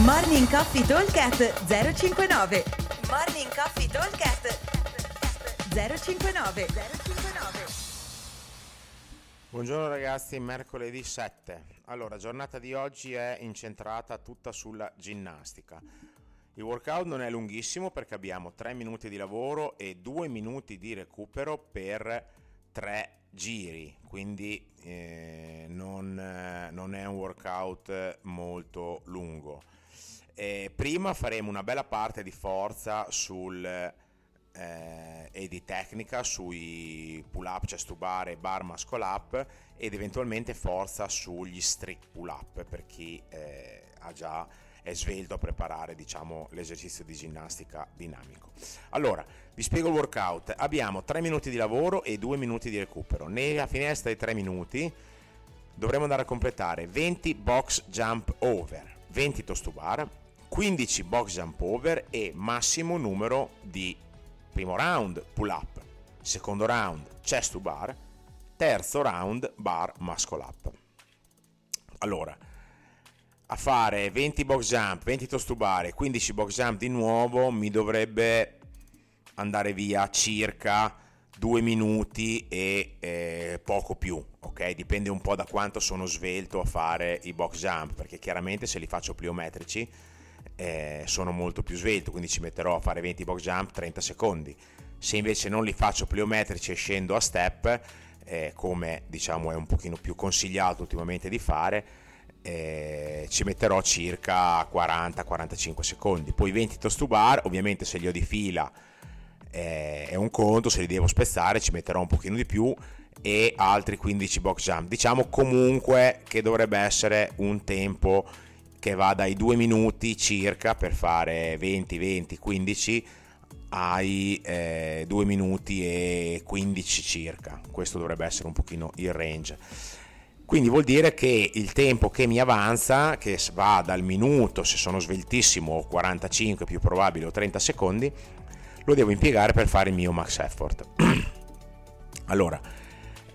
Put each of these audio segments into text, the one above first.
Morning Coffee Talkcast 059 Morning Coffee Talkcast 059 059 Buongiorno ragazzi, mercoledì 7. Allora, giornata di oggi è incentrata tutta sulla ginnastica. Il workout non è lunghissimo perché abbiamo 3 minuti di lavoro e 2 minuti di recupero per 3 giri, quindi eh, non, non, è un workout molto lungo. Eh, prima faremo una bella parte di forza sul, eh, e di tecnica sui pull up, chest to bar e bar muscle up ed eventualmente forza sugli strict pull up per chi eh, ha già è svelto a preparare diciamo, l'esercizio di ginnastica dinamico. Allora, vi spiego il workout. Abbiamo 3 minuti di lavoro e 2 minuti di recupero. Nella finestra di 3 minuti dovremo andare a completare 20 box jump over, 20 toast to bar, 15 box jump over e massimo numero di primo round pull up, secondo round chest to bar, terzo round bar muscle up. Allora, a fare 20 box jump, 20 toast to bar e 15 box jump di nuovo mi dovrebbe andare via circa 2 minuti e eh, poco più, ok? Dipende un po' da quanto sono svelto a fare i box jump, perché chiaramente se li faccio pliometrici eh, sono molto più svelto, quindi ci metterò a fare 20 box jump 30 secondi. Se invece non li faccio pliometrici e scendo a step, eh, come diciamo è un pochino più consigliato ultimamente di fare, eh, ci metterò circa 40-45 secondi. Poi 20 toast to bar, ovviamente se li ho di fila eh, è un conto, se li devo spezzare ci metterò un pochino di più e altri 15 box jump. Diciamo comunque che dovrebbe essere un tempo che va dai 2 minuti circa per fare 20, 20, 15 ai eh, 2 minuti e 15 circa. Questo dovrebbe essere un pochino il range. Quindi vuol dire che il tempo che mi avanza, che va dal minuto, se sono sveltissimo, o 45 più probabile, o 30 secondi, lo devo impiegare per fare il mio max effort. allora,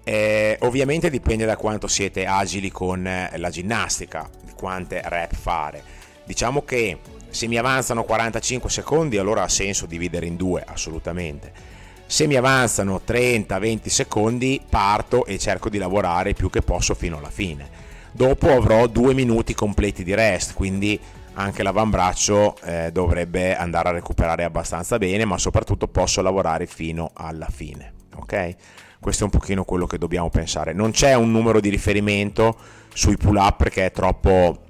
eh, ovviamente dipende da quanto siete agili con la ginnastica, di quante rep fare. Diciamo che se mi avanzano 45 secondi, allora ha senso dividere in due, assolutamente se mi avanzano 30-20 secondi parto e cerco di lavorare più che posso fino alla fine. Dopo avrò due minuti completi di rest, quindi anche l'avambraccio eh, dovrebbe andare a recuperare abbastanza bene, ma soprattutto posso lavorare fino alla fine. Ok? Questo è un pochino quello che dobbiamo pensare. Non c'è un numero di riferimento sui pull up perché è troppo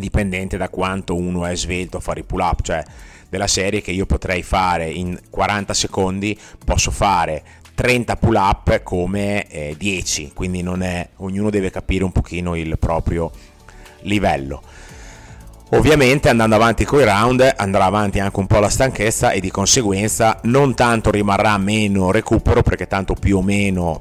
dipendente da quanto uno è svelto a fare i pull up, cioè della serie che io potrei fare in 40 secondi, posso fare 30 pull up come eh, 10, quindi è, ognuno deve capire un pochino il proprio livello. Ovviamente andando avanti con i round andrà avanti anche un po' la stanchezza e di conseguenza non tanto rimarrà meno recupero perché tanto più o meno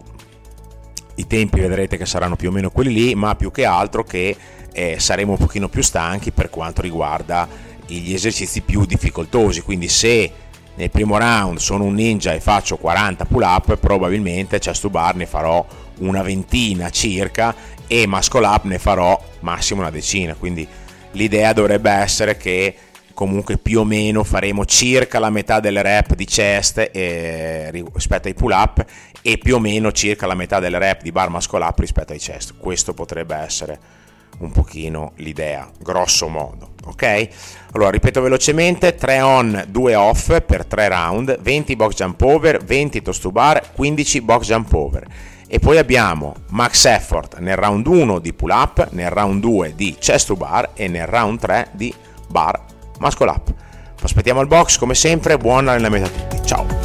i tempi vedrete che saranno più o meno quelli lì, ma più che altro che eh, saremo un pochino più stanchi per quanto riguarda gli esercizi più difficoltosi, quindi se nel primo round sono un ninja e faccio 40 pull up, probabilmente chest to bar ne farò una ventina circa e muscle up ne farò massimo una decina, quindi l'idea dovrebbe essere che comunque più o meno faremo circa la metà delle rep di chest eh, rispetto ai pull up e più o meno circa la metà delle rep di bar muscle up rispetto ai chest. Questo potrebbe essere un pochino l'idea, grosso modo, ok? Allora, ripeto velocemente, 3 on, 2 off per 3 round, 20 box jump over, 20 toast to bar, 15 box jump over. E poi abbiamo max effort nel round 1 di pull up, nel round 2 di chest to bar e nel round 3 di bar muscle up. Aspettiamo il box come sempre, buon allenamento a tutti. Ciao!